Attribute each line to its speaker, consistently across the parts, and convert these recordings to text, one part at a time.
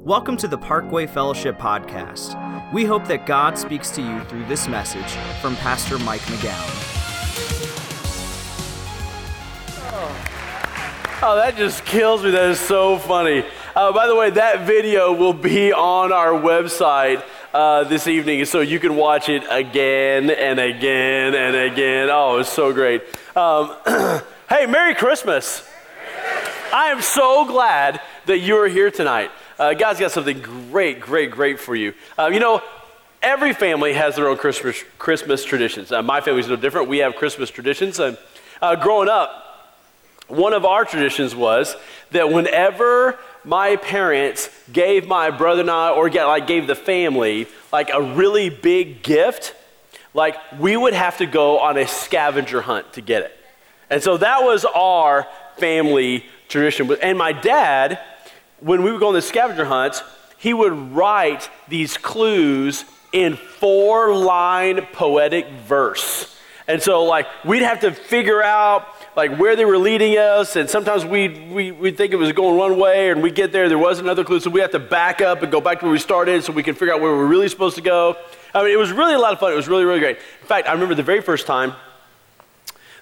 Speaker 1: Welcome to the Parkway Fellowship Podcast. We hope that God speaks to you through this message from Pastor Mike McGowan.
Speaker 2: Oh, that just kills me. That is so funny. Uh, by the way, that video will be on our website uh, this evening, so you can watch it again and again and again. Oh, it's so great. Um, hey, Merry Christmas. I am so glad that you are here tonight. Uh, God's got something great, great, great for you. Uh, you know, every family has their own Christmas, Christmas traditions. Uh, my family's no different. We have Christmas traditions. Uh, growing up, one of our traditions was that whenever my parents gave my brother and I, or like gave the family, like a really big gift, like we would have to go on a scavenger hunt to get it. And so that was our family tradition. And my dad, when we would go on the scavenger hunts, he would write these clues in four line poetic verse. And so, like, we'd have to figure out like where they were leading us, and sometimes we'd, we, think it was going one way, and we get there, there was another clue, so we have to back up and go back to where we started so we can figure out where we we're really supposed to go. I mean, it was really a lot of fun. It was really, really great. In fact, I remember the very first time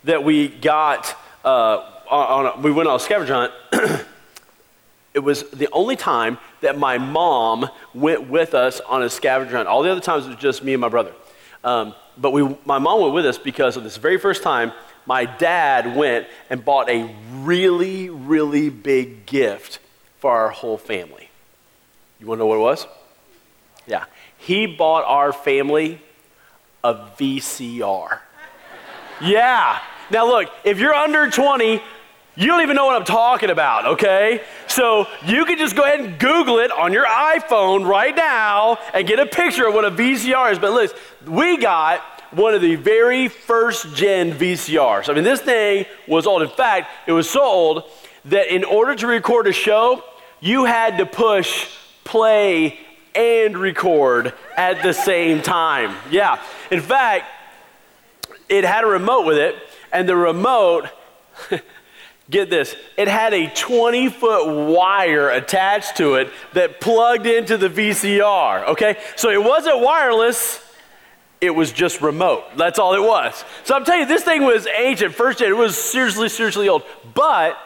Speaker 2: that we got uh, on, on a, we went on a scavenger hunt. it was the only time that my mom went with us on a scavenger hunt. All the other times it was just me and my brother. Um, but we, my mom went with us because of this very first time, my dad went and bought a really, really big gift for our whole family. You want to know what it was? Yeah. He bought our family a VCR. yeah. Now, look, if you're under 20, you don't even know what I'm talking about, okay? So you can just go ahead and Google it on your iPhone right now and get a picture of what a VCR is. But listen, we got one of the very first gen VCRs. I mean, this thing was old. In fact, it was so old that in order to record a show, you had to push play and record at the same time. Yeah. In fact, it had a remote with it, and the remote. Get this, it had a 20 foot wire attached to it that plugged into the VCR, okay? So it wasn't wireless, it was just remote. That's all it was. So I'm telling you, this thing was ancient, first it was seriously, seriously old. But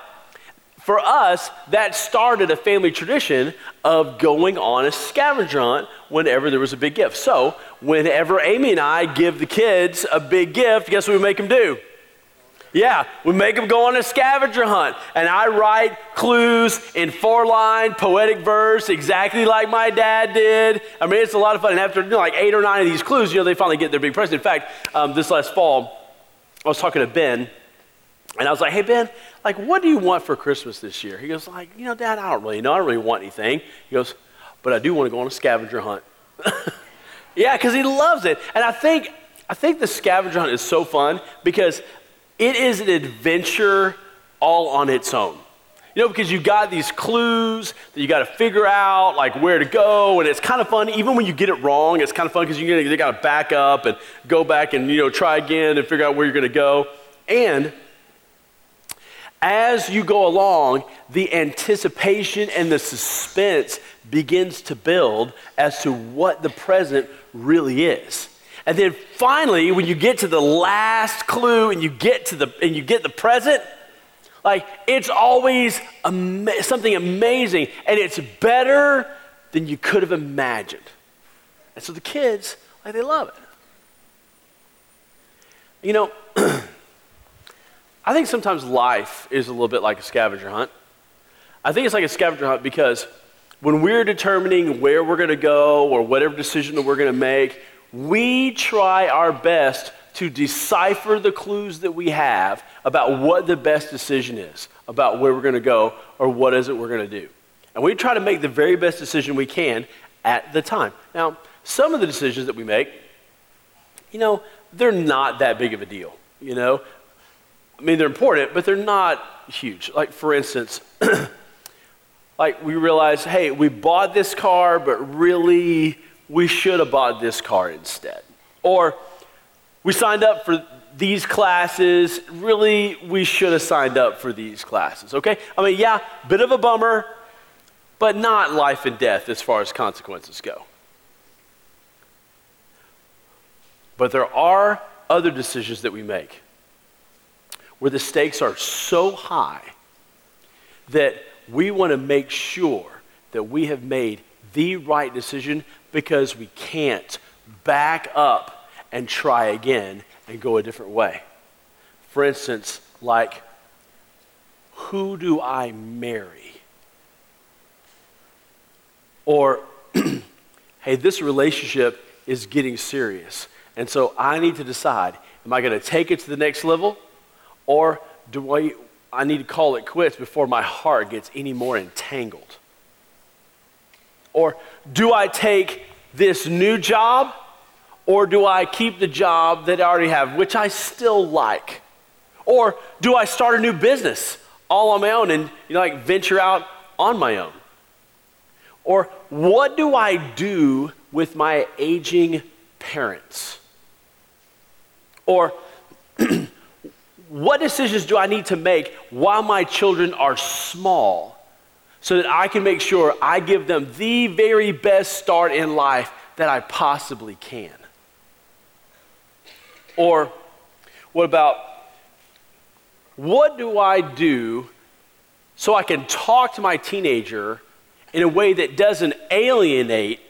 Speaker 2: for us, that started a family tradition of going on a scavenger hunt whenever there was a big gift. So whenever Amy and I give the kids a big gift, guess what we make them do? Yeah, we make them go on a scavenger hunt. And I write clues in four line poetic verse, exactly like my dad did. I mean, it's a lot of fun. And after you know, like eight or nine of these clues, you know, they finally get their big present. In fact, um, this last fall, I was talking to Ben, and I was like, hey, Ben, like, what do you want for Christmas this year? He goes, like, you know, Dad, I don't really know. I don't really want anything. He goes, but I do want to go on a scavenger hunt. yeah, because he loves it. And I think, I think the scavenger hunt is so fun because it is an adventure all on its own. You know, because you got these clues that you got to figure out, like where to go, and it's kind of fun. Even when you get it wrong, it's kind of fun because you, you got to back up and go back and you know try again and figure out where you're going to go. And as you go along, the anticipation and the suspense begins to build as to what the present really is. And then finally, when you get to the last clue and you get to the and you get the present, like it's always ama- something amazing and it's better than you could have imagined. And so the kids, like they love it. You know, I think sometimes life is a little bit like a scavenger hunt. I think it's like a scavenger hunt because when we're determining where we're going to go or whatever decision that we're going to make, we try our best to decipher the clues that we have about what the best decision is, about where we're going to go or what is it we're going to do. And we try to make the very best decision we can at the time. Now, some of the decisions that we make, you know, they're not that big of a deal, you know. I mean, they're important, but they're not huge. Like, for instance, like we realize, hey, we bought this car, but really we should have bought this car instead. Or we signed up for these classes, really, we should have signed up for these classes, okay? I mean, yeah, bit of a bummer, but not life and death as far as consequences go. But there are other decisions that we make where the stakes are so high that we want to make sure that we have made the right decision because we can't back up and try again and go a different way. For instance, like, who do I marry? Or, hey, this relationship is getting serious. And so I need to decide am I going to take it to the next level? Or do I, I need to call it quits before my heart gets any more entangled? Or do I take this new job or do I keep the job that I already have, which I still like? Or do I start a new business all on my own and you know, like venture out on my own? Or what do I do with my aging parents? Or what decisions do I need to make while my children are small so that I can make sure I give them the very best start in life that I possibly can? Or what about what do I do so I can talk to my teenager in a way that doesn't alienate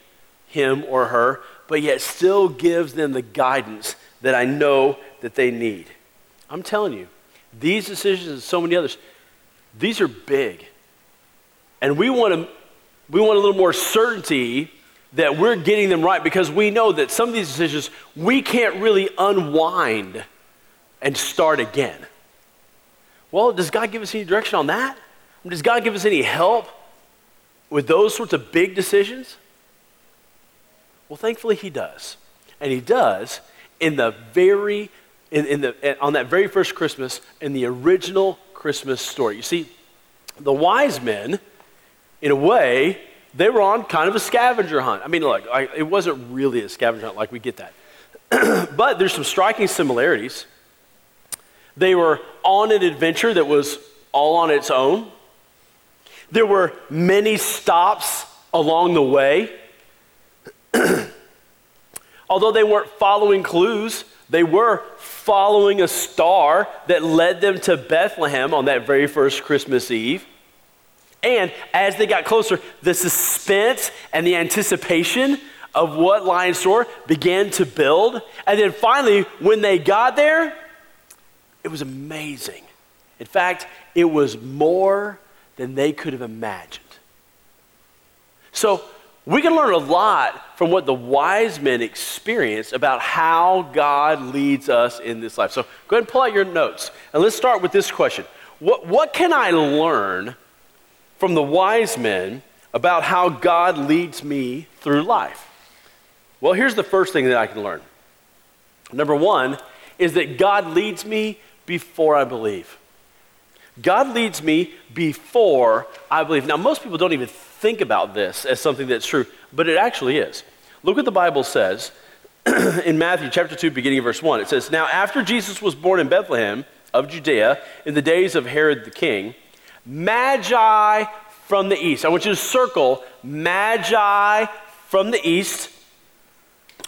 Speaker 2: him or her, but yet still gives them the guidance that I know that they need? I'm telling you, these decisions and so many others, these are big. And we want to we want a little more certainty that we're getting them right because we know that some of these decisions we can't really unwind and start again. Well, does God give us any direction on that? Does God give us any help with those sorts of big decisions? Well, thankfully, He does. And He does in the very, in, in the, on that very first Christmas, in the original Christmas story. You see, the wise men, in a way, they were on kind of a scavenger hunt. I mean, look, I, it wasn't really a scavenger hunt, like we get that. but there's some striking similarities. They were on an adventure that was all on its own. There were many stops along the way. Although they weren't following clues, they were following a star that led them to Bethlehem on that very first Christmas Eve. And as they got closer, the suspense and the anticipation of what Lion Store began to build. And then finally, when they got there, it was amazing. In fact, it was more than they could have imagined. So, we can learn a lot from what the wise men experienced about how God leads us in this life. So, go ahead and pull out your notes. And let's start with this question What, what can I learn from the wise men about how God leads me through life? Well, here's the first thing that I can learn. Number one is that God leads me before I believe. God leads me before I believe. Now, most people don't even think about this as something that's true, but it actually is. Look what the Bible says in Matthew chapter 2, beginning of verse 1. It says, Now, after Jesus was born in Bethlehem of Judea in the days of Herod the king, Magi from the east. I want you to circle Magi from the east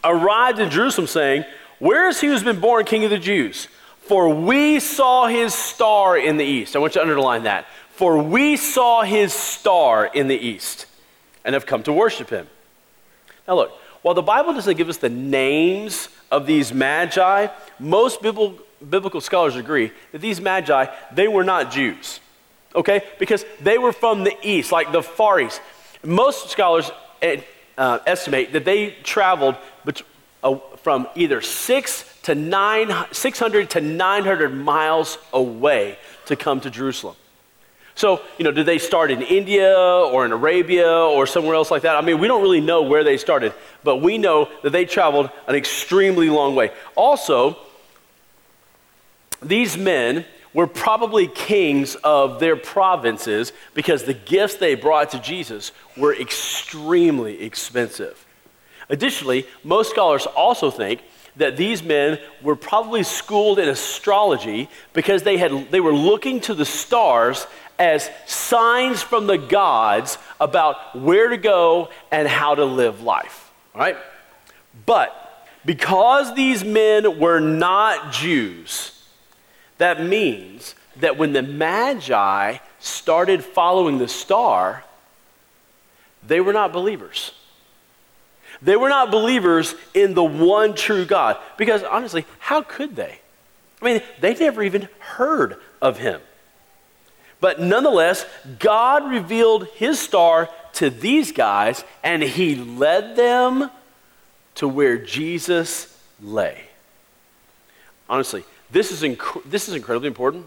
Speaker 2: arrived in Jerusalem saying, Where is he who's been born king of the Jews? For we saw his star in the east. I want you to underline that. For we saw his star in the east and have come to worship him. Now, look, while the Bible doesn't give us the names of these magi, most biblical, scholars agree that these magi, they were not Jews okay? Because they were from the east, like the Far East. Most scholars eh, uh, estimate that they traveled uh, from either six to nine, 600 to 900 miles away to come to Jerusalem. So, you know, did they start in India or in Arabia or somewhere else like that? I mean, we don't really know where they started, but we know that they traveled an extremely long way. Also, these men were probably kings of their provinces because the gifts they brought to Jesus were extremely expensive. Additionally, most scholars also think that these men were probably schooled in astrology because they, had, they were looking to the stars as signs from the gods about where to go and how to live life. All right? But because these men were not Jews, that means that when the Magi started following the star, they were not believers. They were not believers in the one true God. Because honestly, how could they? I mean, they'd never even heard of him. But nonetheless, God revealed his star to these guys, and he led them to where Jesus lay. Honestly, this is, inc- this is incredibly important,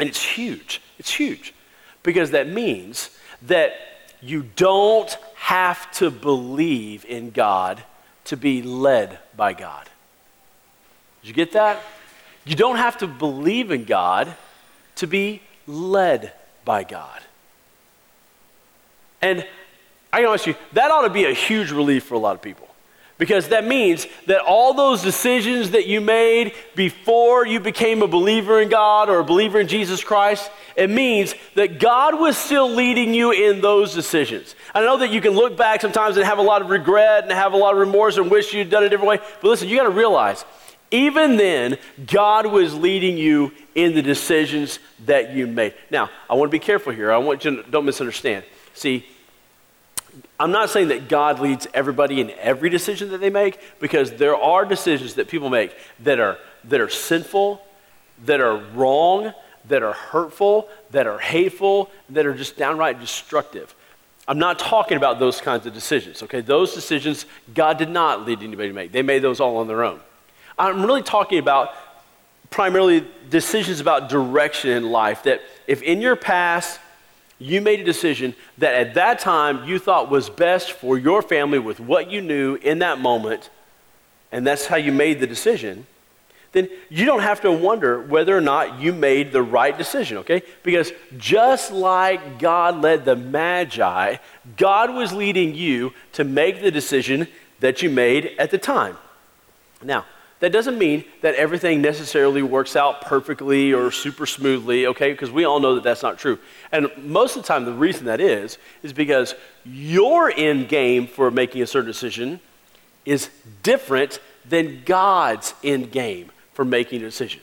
Speaker 2: and it's huge. It's huge because that means that you don't have to believe in God to be led by God. Did you get that? You don't have to believe in God to be led by God. And I can ask you, that ought to be a huge relief for a lot of people. Because that means that all those decisions that you made before you became a believer in God or a believer in Jesus Christ, it means that God was still leading you in those decisions. I know that you can look back sometimes and have a lot of regret and have a lot of remorse and wish you'd done it a different way. But listen, you got to realize, even then, God was leading you in the decisions that you made. Now, I want to be careful here. I want you to don't misunderstand. See, I'm not saying that God leads everybody in every decision that they make because there are decisions that people make that are, that are sinful, that are wrong, that are hurtful, that are hateful, that are just downright destructive. I'm not talking about those kinds of decisions, okay? Those decisions God did not lead anybody to make. They made those all on their own. I'm really talking about primarily decisions about direction in life that if in your past you made a decision that at that time you thought was best for your family with what you knew in that moment, and that's how you made the decision, then you don't have to wonder whether or not you made the right decision, okay? Because just like God led the Magi, God was leading you to make the decision that you made at the time. Now, that doesn't mean that everything necessarily works out perfectly or super smoothly, okay? Because we all know that that's not true. And most of the time, the reason that is, is because your end game for making a certain decision is different than God's end game for making a decision.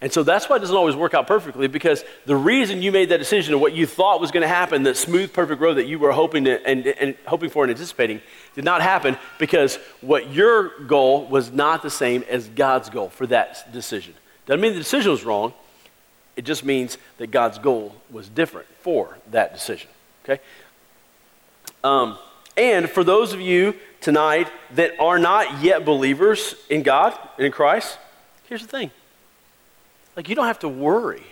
Speaker 2: And so that's why it doesn't always work out perfectly because the reason you made that decision and what you thought was going to happen, that smooth, perfect road that you were hoping to, and, and hoping for and anticipating, did not happen because what your goal was not the same as God's goal for that decision. Doesn't mean the decision was wrong. It just means that God's goal was different for that decision. Okay. Um, and for those of you tonight that are not yet believers in God and in Christ, here's the thing like, you don't have to worry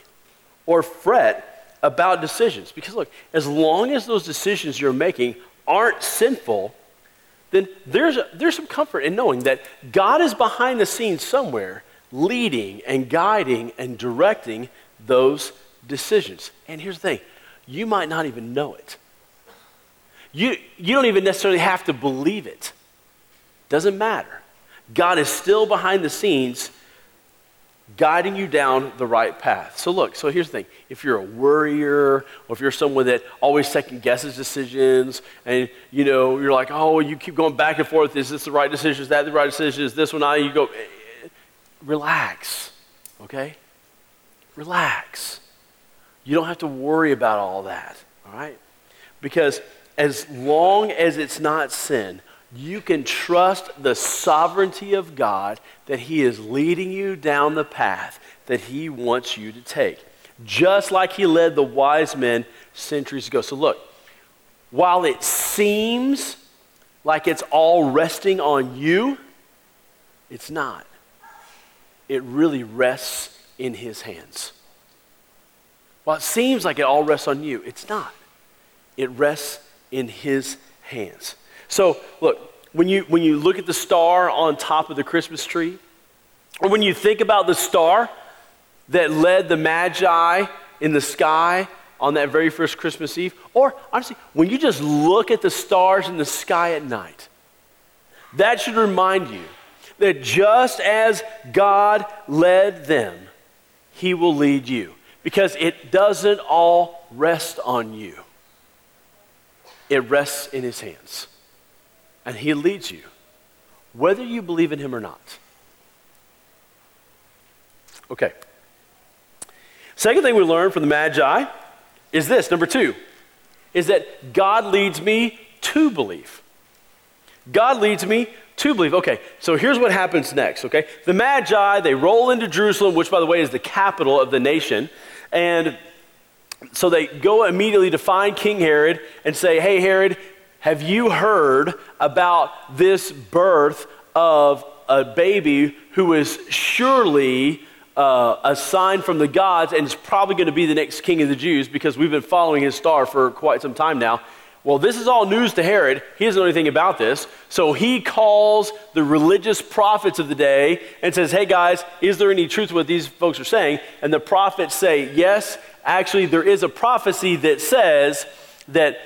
Speaker 2: or fret about decisions. Because, look, as long as those decisions you're making aren't sinful, then there's, a, there's some comfort in knowing that God is behind the scenes somewhere, leading and guiding and directing those decisions. And here's the thing you might not even know it. You, you don't even necessarily have to believe it. Doesn't matter. God is still behind the scenes guiding you down the right path. So, look, so here's the thing if you're a worrier, or if you're someone that always second guesses decisions, and you know, you're like, oh, you keep going back and forth is this the right decision? Is that the right decision? Is this one not? You go, relax, okay? Relax. You don't have to worry about all that, all right? Because as long as it's not sin, you can trust the sovereignty of God that He is leading you down the path that He wants you to take, just like He led the wise men centuries ago. So, look, while it seems like it's all resting on you, it's not. It really rests in His hands. While it seems like it all rests on you, it's not. It rests in His hands. So, look, when you, when you look at the star on top of the Christmas tree, or when you think about the star that led the Magi in the sky on that very first Christmas Eve, or honestly, when you just look at the stars in the sky at night, that should remind you that just as God led them, He will lead you. Because it doesn't all rest on you. It rests in his hands. And he leads you, whether you believe in him or not. Okay. Second thing we learn from the Magi is this number two, is that God leads me to believe. God leads me to believe. Okay, so here's what happens next, okay? The Magi, they roll into Jerusalem, which, by the way, is the capital of the nation. And so they go immediately to find King Herod and say, Hey, Herod, have you heard about this birth of a baby who is surely uh, a sign from the gods and is probably going to be the next king of the Jews because we've been following his star for quite some time now? Well, this is all news to Herod. He doesn't know anything about this. So he calls the religious prophets of the day and says, Hey guys, is there any truth to what these folks are saying? And the prophets say, Yes, actually, there is a prophecy that says that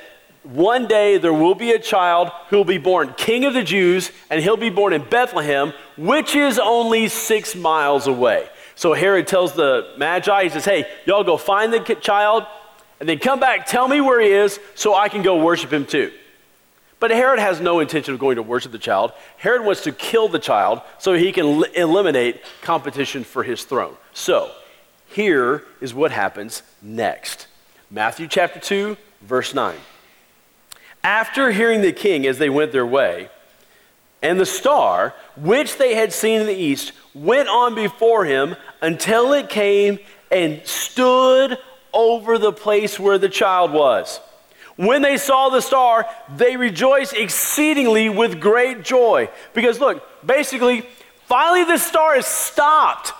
Speaker 2: one day there will be a child who will be born king of the Jews, and he'll be born in Bethlehem, which is only six miles away. So Herod tells the Magi, he says, Hey, y'all go find the child and then come back, tell me where he is so I can go worship him too. But Herod has no intention of going to worship the child. Herod wants to kill the child so he can eliminate competition for his throne. So, here is what happens next Matthew chapter 2, verse 9. After hearing the king as they went their way, and the star, which they had seen in the east, went on before him until it came and stood over the place where the child was. When they saw the star, they rejoiced exceedingly with great joy. Because look, basically, finally the star is stopped.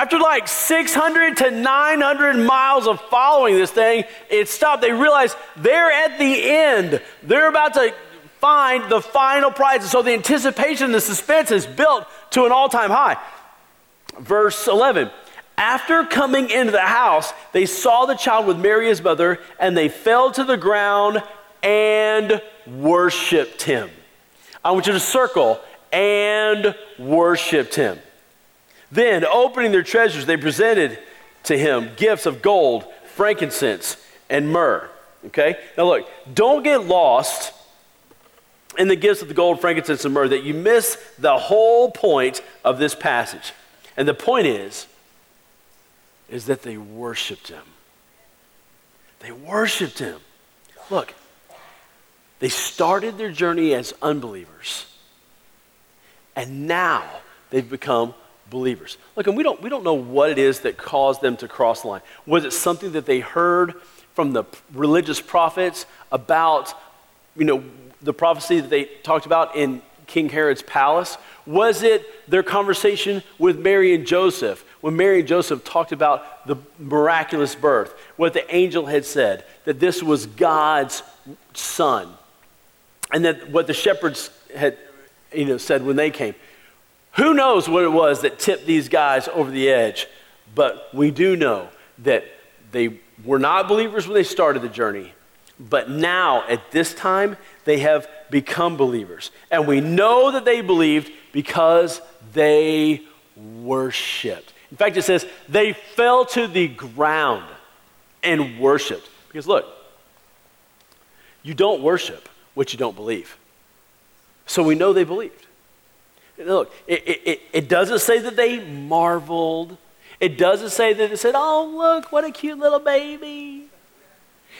Speaker 2: After like 600 to 900 miles of following this thing, it stopped. They realized they're at the end. They're about to find the final prize. And so the anticipation, the suspense is built to an all time high. Verse 11 after coming into the house, they saw the child with Mary, his mother, and they fell to the ground and worshiped him. I want you to circle and worshiped him. Then, opening their treasures, they presented to him gifts of gold, frankincense, and myrrh. Okay? Now, look, don't get lost in the gifts of the gold, frankincense, and myrrh that you miss the whole point of this passage. And the point is, is that they worshiped him. They worshiped him. Look, they started their journey as unbelievers, and now they've become believers. Look, and we don't, we don't know what it is that caused them to cross the line. Was it something that they heard from the religious prophets about, you know, the prophecy that they talked about in King Herod's palace? Was it their conversation with Mary and Joseph when Mary and Joseph talked about the miraculous birth, what the angel had said, that this was God's son, and that what the shepherds had you know, said when they came? Who knows what it was that tipped these guys over the edge? But we do know that they were not believers when they started the journey, but now, at this time, they have become believers. And we know that they believed because they worshiped. In fact, it says they fell to the ground and worshiped. Because look, you don't worship what you don't believe. So we know they believed. Look, it, it, it doesn't say that they marveled. It doesn't say that they said, oh, look, what a cute little baby.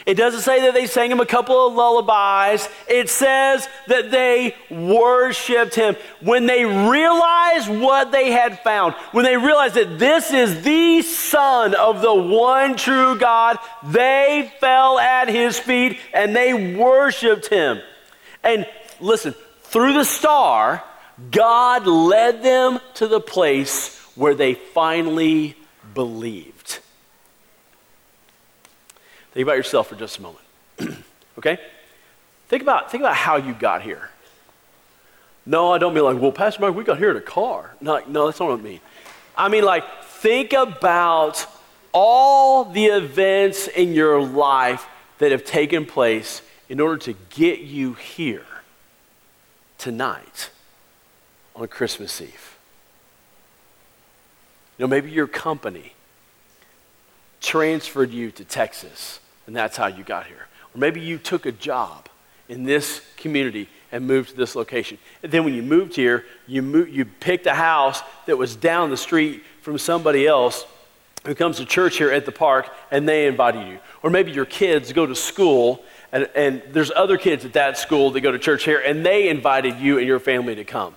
Speaker 2: It doesn't say that they sang him a couple of lullabies. It says that they worshiped him. When they realized what they had found, when they realized that this is the Son of the one true God, they fell at his feet and they worshiped him. And listen, through the star, God led them to the place where they finally believed. Think about yourself for just a moment. okay? Think about, think about how you got here. No, I don't mean like, well, Pastor Mike, we got here in a car. No, no, that's not what I mean. I mean, like, think about all the events in your life that have taken place in order to get you here tonight on Christmas Eve. You know, maybe your company transferred you to Texas and that's how you got here. Or maybe you took a job in this community and moved to this location. And then when you moved here, you, moved, you picked a house that was down the street from somebody else who comes to church here at the park and they invited you. Or maybe your kids go to school and, and there's other kids at that school that go to church here and they invited you and your family to come.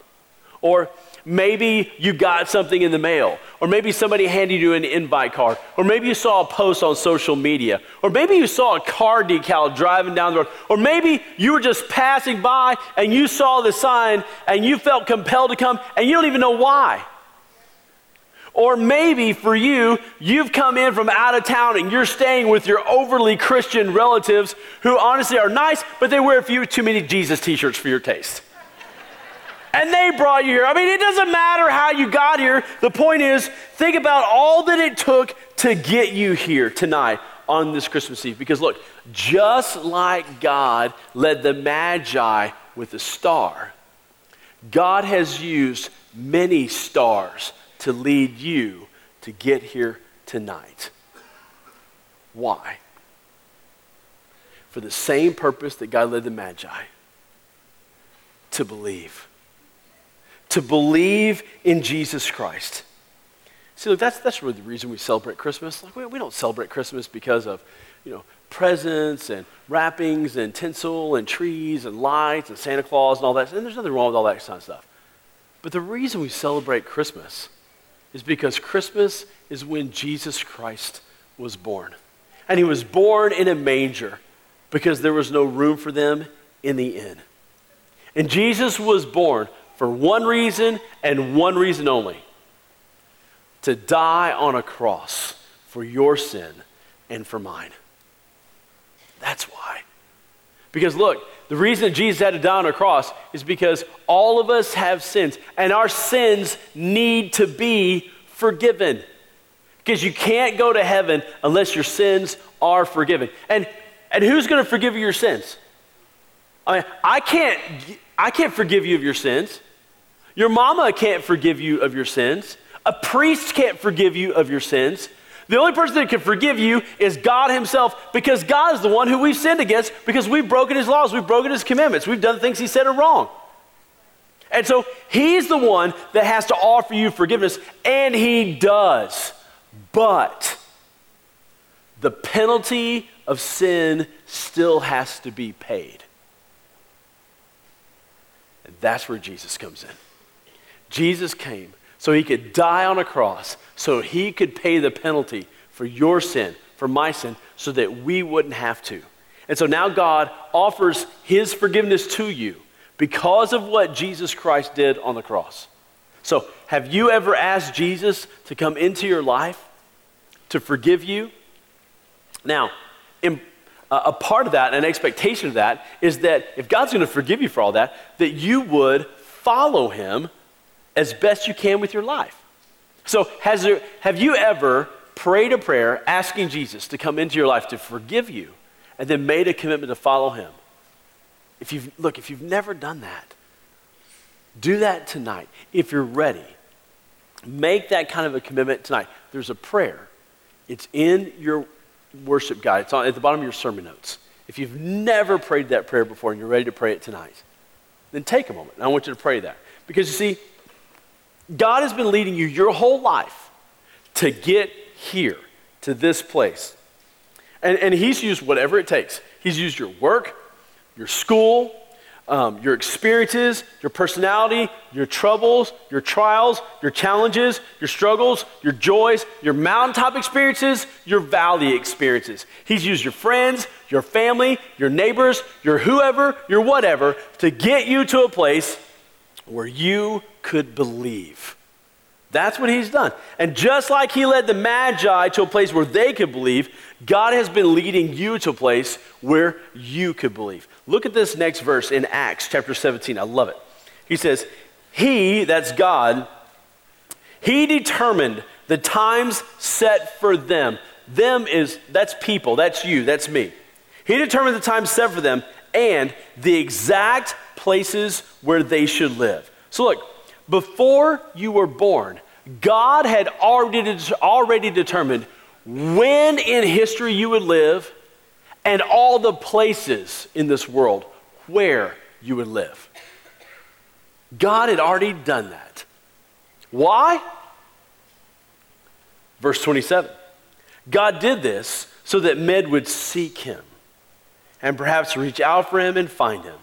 Speaker 2: Or maybe you got something in the mail, or maybe somebody handed you an invite card, or maybe you saw a post on social media, or maybe you saw a car decal driving down the road, or maybe you were just passing by and you saw the sign and you felt compelled to come and you don't even know why. Or maybe for you, you've come in from out of town and you're staying with your overly Christian relatives who honestly are nice, but they wear a few too many Jesus t shirts for your taste. And they brought you here. I mean, it doesn't matter how you got here. The point is, think about all that it took to get you here tonight on this Christmas Eve. Because look, just like God led the Magi with a star, God has used many stars to lead you to get here tonight. Why? For the same purpose that God led the Magi to believe. To believe in Jesus Christ. See, look, that's, that's really the reason we celebrate Christmas. Like, we, we don't celebrate Christmas because of, you know, presents and wrappings and tinsel and trees and lights and Santa Claus and all that. And there's nothing wrong with all that kind of stuff. But the reason we celebrate Christmas is because Christmas is when Jesus Christ was born. And he was born in a manger because there was no room for them in the inn. And Jesus was born for one reason and one reason only to die on a cross for your sin and for mine. That's why. Because look, the reason Jesus had to die on a cross is because all of us have sins, and our sins need to be forgiven. Because you can't go to heaven unless your sins are forgiven. And, and who's going to forgive you your sins? I mean, I can't, I can't forgive you of your sins. Your mama can't forgive you of your sins. A priest can't forgive you of your sins. The only person that can forgive you is God Himself because God is the one who we've sinned against because we've broken His laws, we've broken His commandments, we've done things He said are wrong. And so He's the one that has to offer you forgiveness, and He does. But the penalty of sin still has to be paid. And that's where Jesus comes in. Jesus came so he could die on a cross, so he could pay the penalty for your sin, for my sin, so that we wouldn't have to. And so now God offers his forgiveness to you because of what Jesus Christ did on the cross. So, have you ever asked Jesus to come into your life to forgive you? Now, in, uh, a part of that, an expectation of that, is that if God's going to forgive you for all that, that you would follow him as best you can with your life. So, has there, have you ever prayed a prayer asking Jesus to come into your life to forgive you and then made a commitment to follow him? If you've, look, if you've never done that, do that tonight. If you're ready, make that kind of a commitment tonight. There's a prayer, it's in your worship guide, it's on, at the bottom of your sermon notes. If you've never prayed that prayer before and you're ready to pray it tonight, then take a moment. I want you to pray that. Because you see, God has been leading you your whole life to get here, to this place. And, and He's used whatever it takes. He's used your work, your school, um, your experiences, your personality, your troubles, your trials, your challenges, your struggles, your joys, your mountaintop experiences, your valley experiences. He's used your friends, your family, your neighbors, your whoever, your whatever to get you to a place where you could believe. That's what he's done. And just like he led the Magi to a place where they could believe, God has been leading you to a place where you could believe. Look at this next verse in Acts chapter 17. I love it. He says, He, that's God, He determined the times set for them. Them is, that's people, that's you, that's me. He determined the times set for them and the exact places where they should live. So look, before you were born, God had already, already determined when in history you would live and all the places in this world where you would live. God had already done that. Why? Verse 27. God did this so that men would seek him and perhaps reach out for him and find him,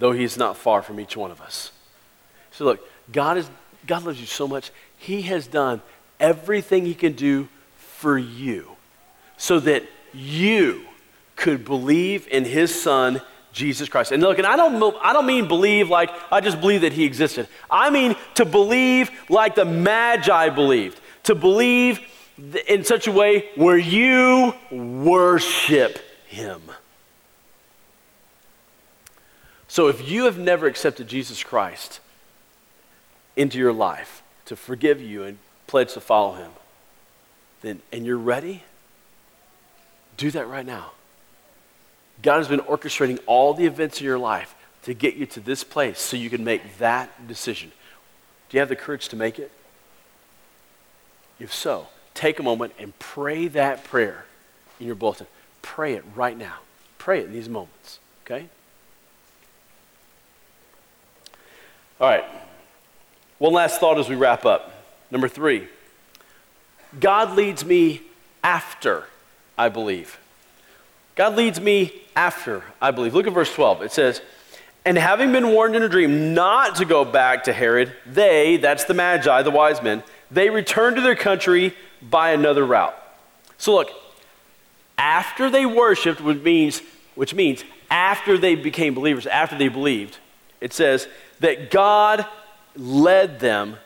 Speaker 2: though he's not far from each one of us. So look, God is God loves you so much. He has done everything he can do for you so that you could believe in his son Jesus Christ. And look, and I don't, I don't mean believe like I just believe that he existed. I mean to believe like the Magi believed, to believe in such a way where you worship him. So if you have never accepted Jesus Christ into your life to forgive you and pledge to follow him, then and you're ready, do that right now. God has been orchestrating all the events in your life to get you to this place so you can make that decision. Do you have the courage to make it? If so, take a moment and pray that prayer in your bulletin. Pray it right now. Pray it in these moments, okay? All right. One last thought as we wrap up. Number three God leads me after I believe. God leads me after I believe. Look at verse 12. It says, And having been warned in a dream not to go back to Herod, they, that's the Magi, the wise men, they returned to their country by another route. So look, after they worshiped, which means, which means after they became believers, after they believed, it says that God led them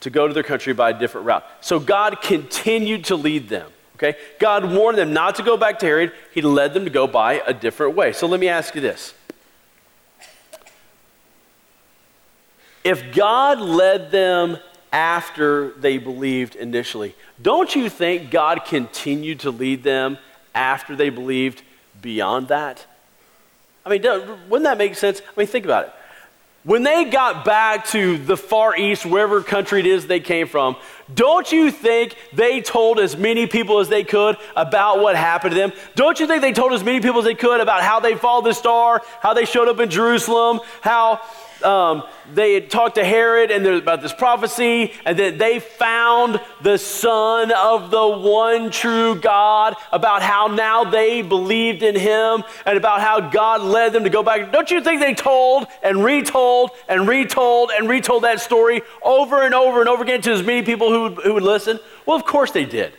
Speaker 2: to go to their country by a different route. So God continued to lead them. Okay? God warned them not to go back to Herod. He led them to go by a different way. So let me ask you this. If God led them after they believed initially, don't you think God continued to lead them after they believed beyond that? I mean, wouldn't that make sense? I mean, think about it. When they got back to the Far East, wherever country it is they came from, don't you think they told as many people as they could about what happened to them? Don't you think they told as many people as they could about how they followed the star, how they showed up in Jerusalem, how um, they had talked to Herod and about this prophecy, and that they found the Son of the one true God, about how now they believed in Him, and about how God led them to go back. Don't you think they told and retold and retold and retold that story over and over and over again to as many people who, who would listen? Well, of course they did.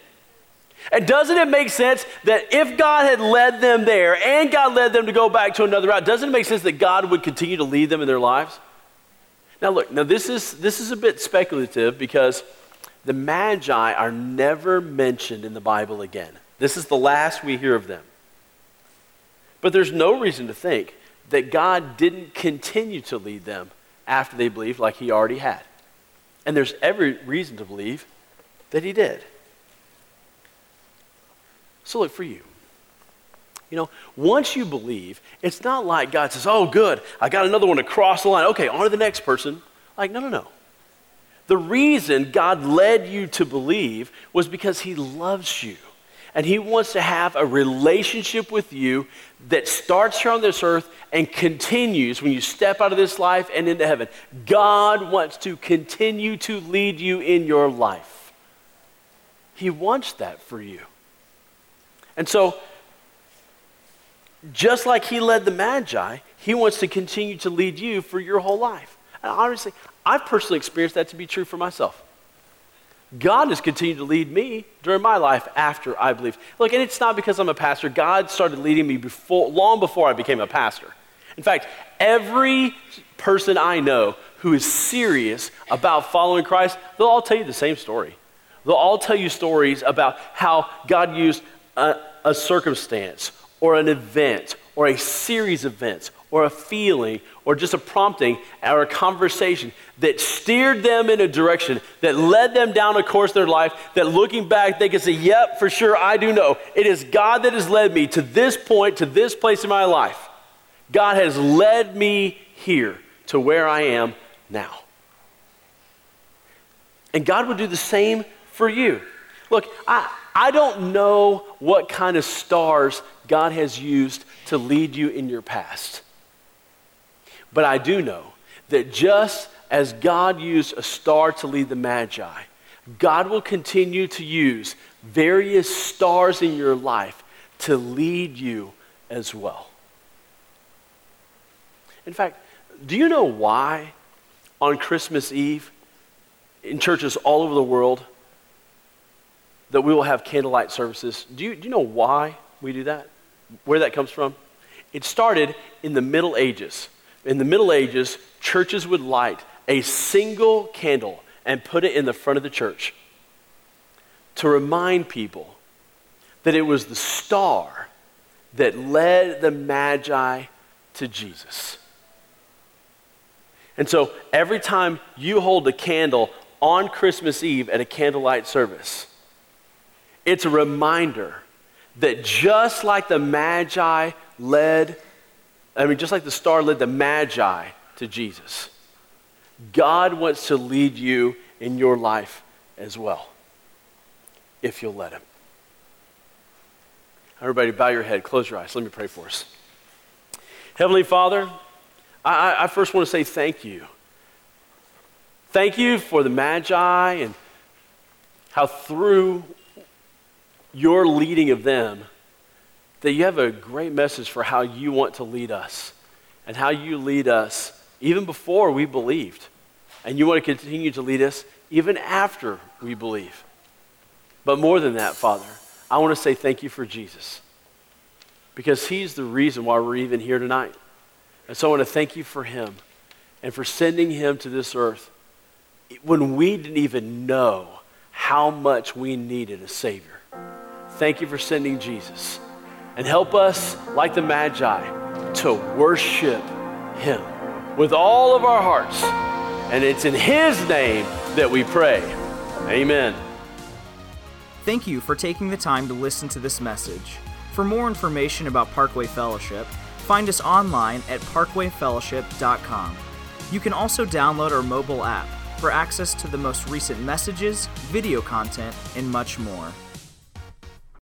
Speaker 2: And doesn't it make sense that if God had led them there and God led them to go back to another route, doesn't it make sense that God would continue to lead them in their lives? Now, look, now this is, this is a bit speculative because the Magi are never mentioned in the Bible again. This is the last we hear of them. But there's no reason to think that God didn't continue to lead them after they believed like he already had. And there's every reason to believe that he did. So, look for you. You know, once you believe, it's not like God says, oh, good, I got another one to cross the line. Okay, on to the next person. Like, no, no, no. The reason God led you to believe was because He loves you. And He wants to have a relationship with you that starts here on this earth and continues when you step out of this life and into heaven. God wants to continue to lead you in your life. He wants that for you. And so, just like he led the Magi, he wants to continue to lead you for your whole life. And honestly, I've personally experienced that to be true for myself. God has continued to lead me during my life after I believed. Look, and it's not because I'm a pastor. God started leading me before, long before I became a pastor. In fact, every person I know who is serious about following Christ, they'll all tell you the same story. They'll all tell you stories about how God used a, a circumstance or an event or a series of events or a feeling or just a prompting or a conversation that steered them in a direction that led them down a course of their life that looking back they can say yep for sure i do know. It is god that has led me to this point to this place in my life. God has led me here to where i am now. And god would do the same for you. Look i I don't know what kind of stars God has used to lead you in your past. But I do know that just as God used a star to lead the Magi, God will continue to use various stars in your life to lead you as well. In fact, do you know why on Christmas Eve in churches all over the world that we will have candlelight services? Do you, do you know why we do that? Where that comes from? It started in the Middle Ages. In the Middle Ages, churches would light a single candle and put it in the front of the church to remind people that it was the star that led the Magi to Jesus. And so every time you hold a candle on Christmas Eve at a candlelight service, it's a reminder that just like the Magi led, I mean, just like the star led the Magi to Jesus, God wants to lead you in your life as well, if you'll let Him. Everybody, bow your head, close your eyes. Let me pray for us. Heavenly Father, I, I first want to say thank you. Thank you for the Magi and how through your leading of them, that you have a great message for how you want to lead us and how you lead us even before we believed. And you want to continue to lead us even after we believe. But more than that, Father, I want to say thank you for Jesus because he's the reason why we're even here tonight. And so I want to thank you for him and for sending him to this earth when we didn't even know how much we needed a Savior. Thank you for sending Jesus. And help us, like the Magi, to worship him with all of our hearts. And it's in his name that we pray. Amen.
Speaker 1: Thank you for taking the time to listen to this message. For more information about Parkway Fellowship, find us online at parkwayfellowship.com. You can also download our mobile app for access to the most recent messages, video content, and much more.